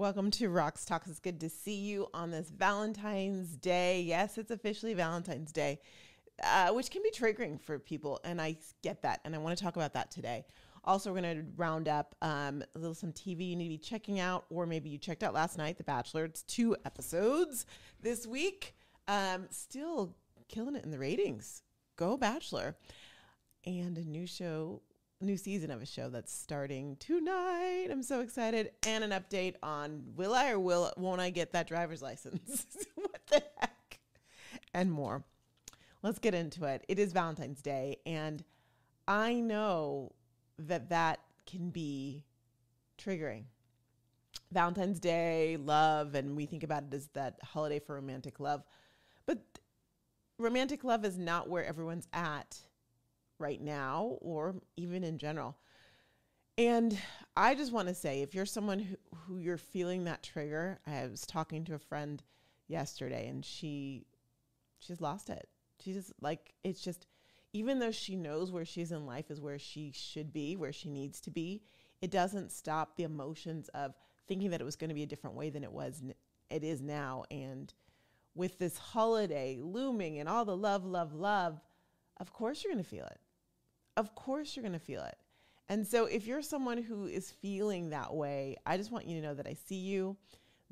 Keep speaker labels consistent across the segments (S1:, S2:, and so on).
S1: Welcome to Rox Talks. It's good to see you on this Valentine's Day. Yes, it's officially Valentine's Day, uh, which can be triggering for people, and I get that, and I want to talk about that today. Also, we're going to round up um, a little some TV you need to be checking out, or maybe you checked out last night, The Bachelor. It's two episodes this week. Um, still killing it in the ratings. Go Bachelor. And a new show, new season of a show that's starting tonight. I'm so excited. And an update on will I or will won't I get that driver's license? what the heck? And more. Let's get into it. It is Valentine's Day, and I know that that can be triggering. Valentine's Day, love, and we think about it as that holiday for romantic love. But romantic love is not where everyone's at right now or even in general. And I just want to say if you're someone who, who you're feeling that trigger, I was talking to a friend yesterday and she she's lost it. She's just like it's just even though she knows where she's in life is where she should be, where she needs to be, it doesn't stop the emotions of thinking that it was going to be a different way than it was it is now and with this holiday looming and all the love love love, of course you're going to feel it of course you're going to feel it. And so if you're someone who is feeling that way, I just want you to know that I see you,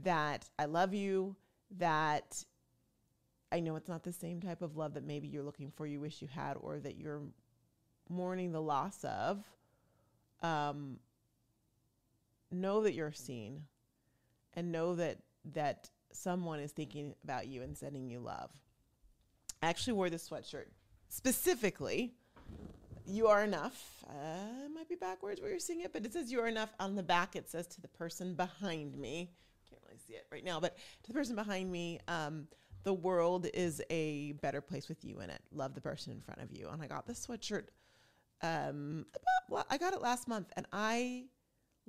S1: that I love you, that I know it's not the same type of love that maybe you're looking for, you wish you had, or that you're mourning the loss of. Um, know that you're seen and know that that someone is thinking about you and sending you love. I actually wore this sweatshirt specifically you are enough. Uh, it might be backwards where you're seeing it, but it says you are enough. On the back, it says to the person behind me. Can't really see it right now, but to the person behind me, um, the world is a better place with you in it. Love the person in front of you. And I got this sweatshirt. Um, about, I got it last month, and I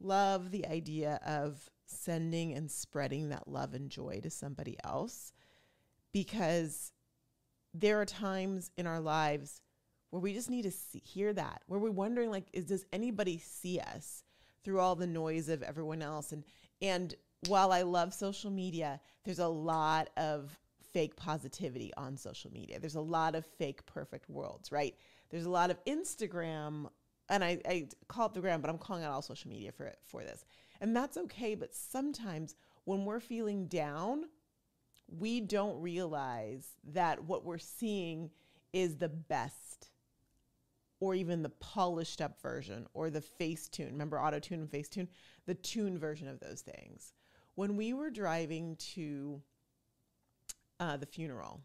S1: love the idea of sending and spreading that love and joy to somebody else because there are times in our lives where we just need to see, hear that, where we're wondering like, is does anybody see us through all the noise of everyone else? And and while I love social media, there's a lot of fake positivity on social media. There's a lot of fake perfect worlds, right? There's a lot of Instagram, and I, I call it the gram, but I'm calling out all social media for for this. And that's okay, but sometimes when we're feeling down, we don't realize that what we're seeing is the best or even the polished up version or the Facetune. Remember auto tune and Facetune? The tune version of those things. When we were driving to uh, the funeral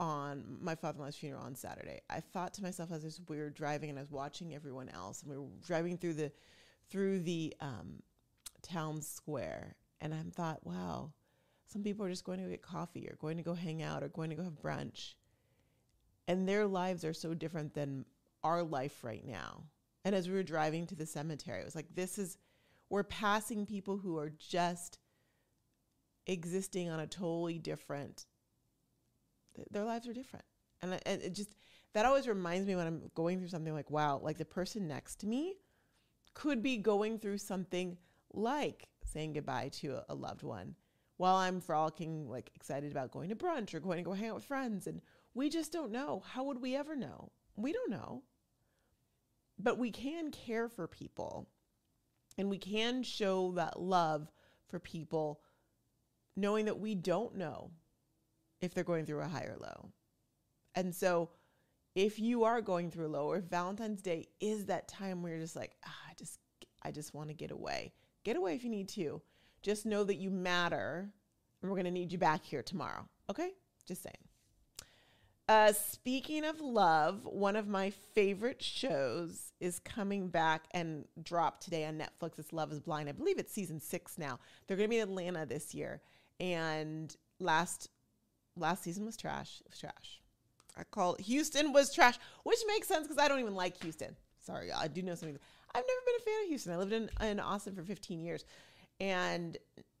S1: on my father-in-law's funeral on Saturday, I thought to myself as we were driving and I was watching everyone else, and we were driving through the through the um, town square, and I thought, wow, some people are just going to get coffee or going to go hang out or going to go have brunch and their lives are so different than our life right now. And as we were driving to the cemetery, it was like, this is, we're passing people who are just existing on a totally different, their lives are different. And it just, that always reminds me when I'm going through something like, wow, like the person next to me could be going through something like saying goodbye to a, a loved one while I'm frolicking, like excited about going to brunch or going to go hang out with friends and we just don't know. How would we ever know? We don't know. But we can care for people and we can show that love for people knowing that we don't know if they're going through a high or low. And so if you are going through a low or if Valentine's Day is that time where you're just like, ah, I just I just want to get away. Get away if you need to. Just know that you matter and we're going to need you back here tomorrow. Okay? Just saying. Uh, speaking of love, one of my favorite shows is coming back and dropped today on Netflix. It's Love is Blind. I believe it's season six now. They're going to be in Atlanta this year. And last last season was trash. It was trash. I call it, Houston was trash, which makes sense because I don't even like Houston. Sorry, I do know something. I've never been a fan of Houston. I lived in, in Austin for 15 years. And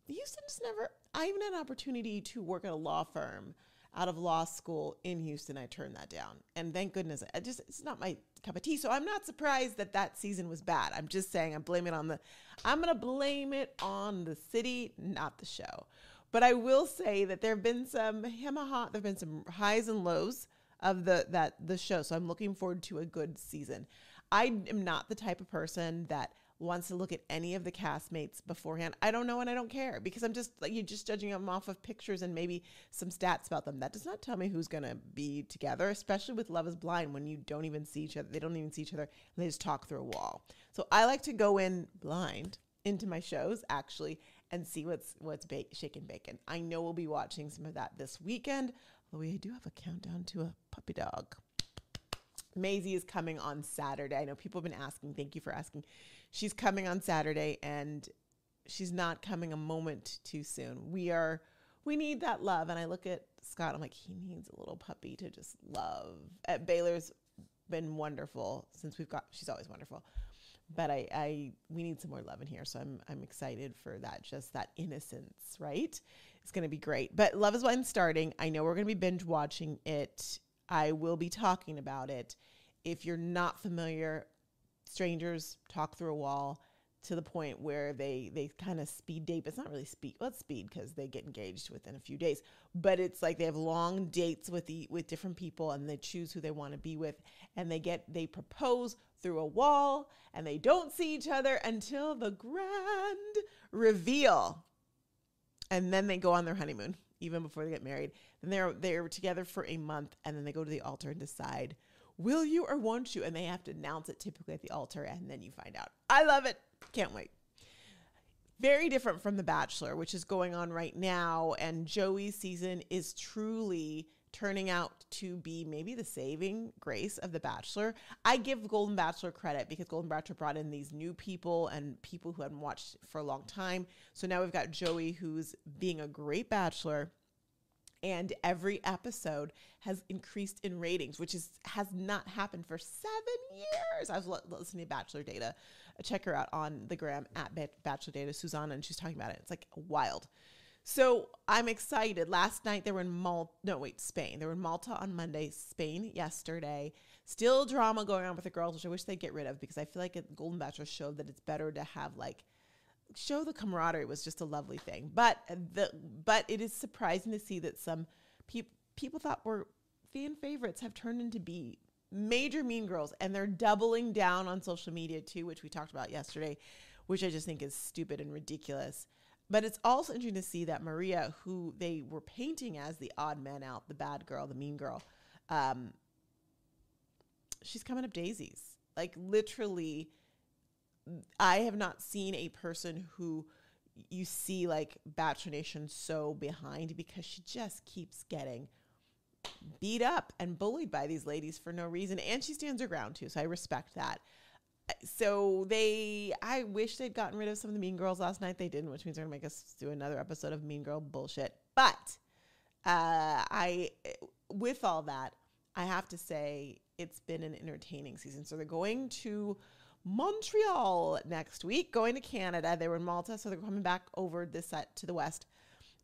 S1: Houston just never, I even had an opportunity to work at a law firm out of law school in Houston, I turned that down. And thank goodness, I just it's not my cup of tea. So I'm not surprised that that season was bad. I'm just saying I'm blaming it on the I'm going to blame it on the city, not the show. But I will say that there've been some hemaha, there've been some highs and lows of the that the show. So I'm looking forward to a good season. I am not the type of person that wants to look at any of the castmates beforehand. I don't know and I don't care because I'm just like you're just judging them off of pictures and maybe some stats about them. That does not tell me who's gonna be together, especially with Love is Blind when you don't even see each other. They don't even see each other and they just talk through a wall. So I like to go in blind into my shows actually and see what's what's ba- shaking bacon. I know we'll be watching some of that this weekend. Although we do have a countdown to a puppy dog. Maisie is coming on Saturday. I know people have been asking. Thank you for asking. She's coming on Saturday and she's not coming a moment too soon. We are we need that love and I look at Scott I'm like he needs a little puppy to just love. At Baylor's been wonderful since we've got she's always wonderful. But I I we need some more love in here so I'm I'm excited for that just that innocence, right? It's going to be great. But Love is Blind starting. I know we're going to be binge watching it. I will be talking about it. If you're not familiar, strangers talk through a wall to the point where they they kind of speed date. But it's not really speed. Well, it's speed because they get engaged within a few days. But it's like they have long dates with the with different people, and they choose who they want to be with, and they get they propose through a wall, and they don't see each other until the grand reveal and then they go on their honeymoon even before they get married. Then they're they're together for a month, and then they go to the altar and decide, will you or won't you? And they have to announce it typically at the altar, and then you find out. I love it. Can't wait. Very different from The Bachelor, which is going on right now, and Joey's season is truly turning out to be maybe the saving grace of The Bachelor. I give Golden Bachelor credit because Golden Bachelor brought in these new people and people who hadn't watched for a long time. So now we've got Joey, who's being a great Bachelor. And every episode has increased in ratings, which is has not happened for seven years. I was listening to Bachelor Data. Check her out on the gram at Bachelor Data, Susanna, and she's talking about it. It's like wild. So I'm excited. Last night they were in Malta. No, wait, Spain. They were in Malta on Monday, Spain yesterday. Still drama going on with the girls, which I wish they'd get rid of because I feel like a Golden Bachelor showed that it's better to have like show the camaraderie was just a lovely thing. But the but it is surprising to see that some people people thought were fan favorites have turned into be major mean girls and they're doubling down on social media too, which we talked about yesterday, which I just think is stupid and ridiculous. But it's also interesting to see that Maria, who they were painting as the odd man out, the bad girl, the mean girl, um, she's coming up daisies. Like literally, I have not seen a person who you see like Bachelor Nation so behind because she just keeps getting beat up and bullied by these ladies for no reason. And she stands her ground too. So I respect that so they i wish they'd gotten rid of some of the mean girls last night. They didn't which means they're gonna make us do another episode of mean girl bullshit. But uh i with all that i have to say it's been an entertaining season. So they're going to montreal next week going to canada. They were in malta so they're coming back over this set to the west.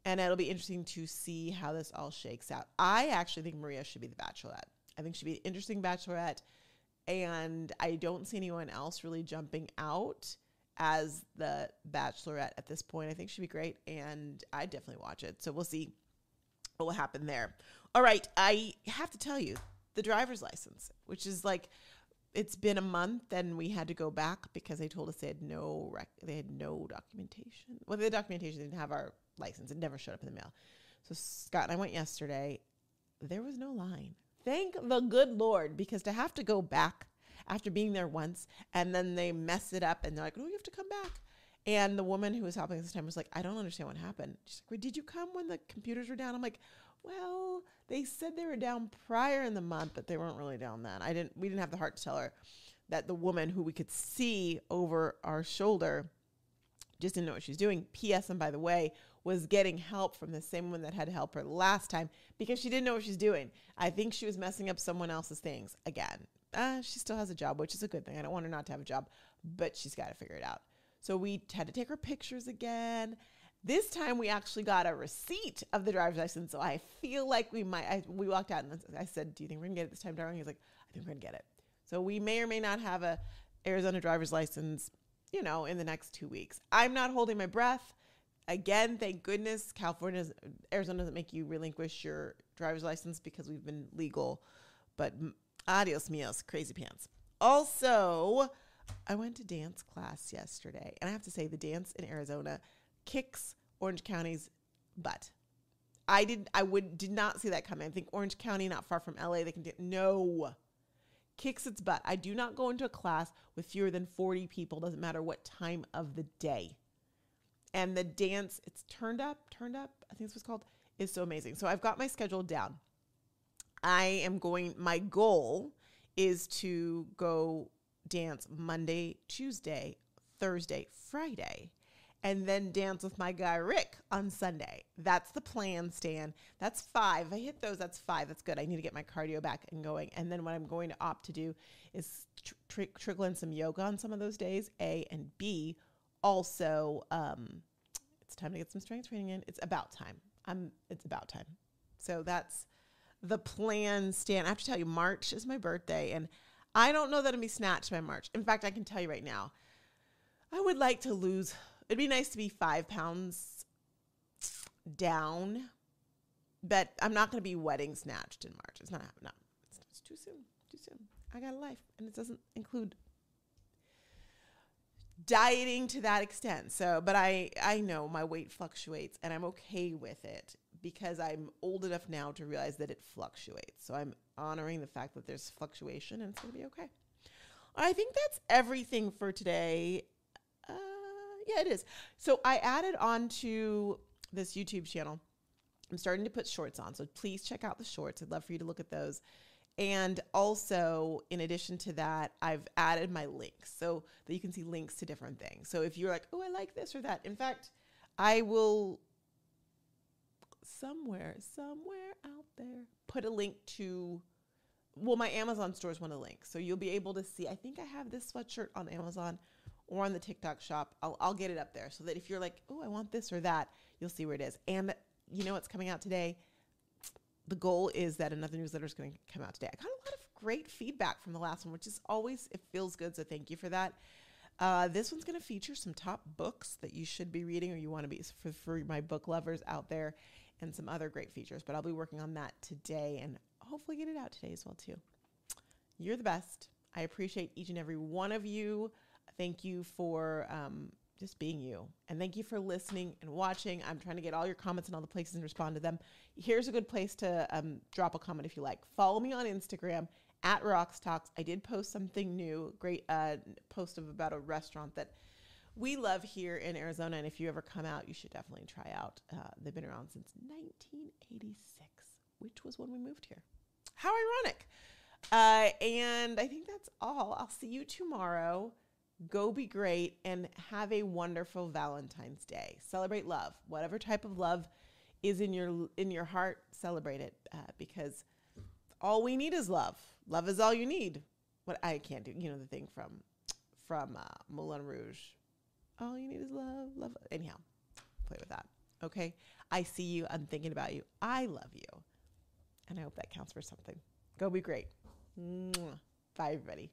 S1: And it'll be interesting to see how this all shakes out. I actually think maria should be the bachelorette. I think she'd be an interesting bachelorette and I don't see anyone else really jumping out as the Bachelorette at this point. I think she'd be great, and I definitely watch it. So we'll see what will happen there. All right, I have to tell you the driver's license, which is like it's been a month, and we had to go back because they told us they had no rec- they had no documentation. Well, the documentation didn't have our license; it never showed up in the mail. So Scott and I went yesterday. There was no line. Thank the good Lord, because to have to go back after being there once and then they mess it up and they're like, oh, you have to come back. And the woman who was helping us this time was like, I don't understand what happened. She's like, Wait, did you come when the computers were down? I'm like, well, they said they were down prior in the month, but they weren't really down then. I didn't we didn't have the heart to tell her that the woman who we could see over our shoulder just didn't know what she was doing. P.S. And by the way, was getting help from the same one that had helped her last time because she didn't know what she's doing. I think she was messing up someone else's things again. Uh, she still has a job, which is a good thing. I don't want her not to have a job, but she's got to figure it out. So we had to take her pictures again. This time we actually got a receipt of the driver's license, so I feel like we might. I, we walked out and I said, "Do you think we're gonna get it this time, darling?" He's like, "I think we're gonna get it." So we may or may not have a Arizona driver's license, you know, in the next two weeks. I'm not holding my breath. Again, thank goodness California, Arizona doesn't make you relinquish your driver's license because we've been legal. But adios mios, crazy pants. Also, I went to dance class yesterday, and I have to say, the dance in Arizona kicks Orange County's butt. I did. I would did not see that coming. I think Orange County, not far from LA, they can do no kicks its butt. I do not go into a class with fewer than 40 people, doesn't matter what time of the day. And the dance, it's turned up, turned up, I think it's what's called, is so amazing. So I've got my schedule down. I am going, my goal is to go dance Monday, Tuesday, Thursday, Friday and then dance with my guy Rick on Sunday. That's the plan, Stan. That's five. If I hit those, that's five. That's good. I need to get my cardio back and going. And then what I'm going to opt to do is tr- tr- trickle in some yoga on some of those days, A, and B, also, um, it's time to get some strength training in. It's about time. I'm. It's about time. So that's the plan, Stan. I have to tell you, March is my birthday, and I don't know that it'll be snatched by March. In fact, I can tell you right now, I would like to lose It'd be nice to be five pounds down, but I'm not going to be wedding snatched in March. It's not happening. No, it's too soon. Too soon. I got a life, and it doesn't include dieting to that extent. So, but I I know my weight fluctuates, and I'm okay with it because I'm old enough now to realize that it fluctuates. So I'm honoring the fact that there's fluctuation, and it's going to be okay. I think that's everything for today Uh, yeah, it is. So I added on to this YouTube channel. I'm starting to put shorts on. So please check out the shorts. I'd love for you to look at those. And also, in addition to that, I've added my links so that you can see links to different things. So if you're like, oh, I like this or that, in fact, I will somewhere, somewhere out there, put a link to, well, my Amazon store is one of the links. So you'll be able to see, I think I have this sweatshirt on Amazon or on the TikTok shop. I'll, I'll get it up there so that if you're like, oh, I want this or that, you'll see where it is. And you know what's coming out today? The goal is that another newsletter is going to come out today. I got a lot of great feedback from the last one, which is always, it feels good. So thank you for that. Uh, this one's going to feature some top books that you should be reading or you want to be for, for my book lovers out there and some other great features. But I'll be working on that today and hopefully get it out today as well too. You're the best. I appreciate each and every one of you. Thank you for um, just being you. And thank you for listening and watching. I'm trying to get all your comments in all the places and respond to them. Here's a good place to um, drop a comment if you like. Follow me on Instagram at Rox Talks. I did post something new, great uh, post of about a restaurant that we love here in Arizona. And if you ever come out, you should definitely try out. Uh, they've been around since 1986, which was when we moved here. How ironic. Uh, and I think that's all. I'll see you tomorrow. Go be great and have a wonderful Valentine's Day. Celebrate love, whatever type of love is in your in your heart. Celebrate it uh, because all we need is love. Love is all you need. What I can't do, you know, the thing from from uh, Moulin Rouge. All you need is love. Love. Anyhow, play with that. Okay. I see you. I'm thinking about you. I love you, and I hope that counts for something. Go be great. Mwah. Bye, everybody.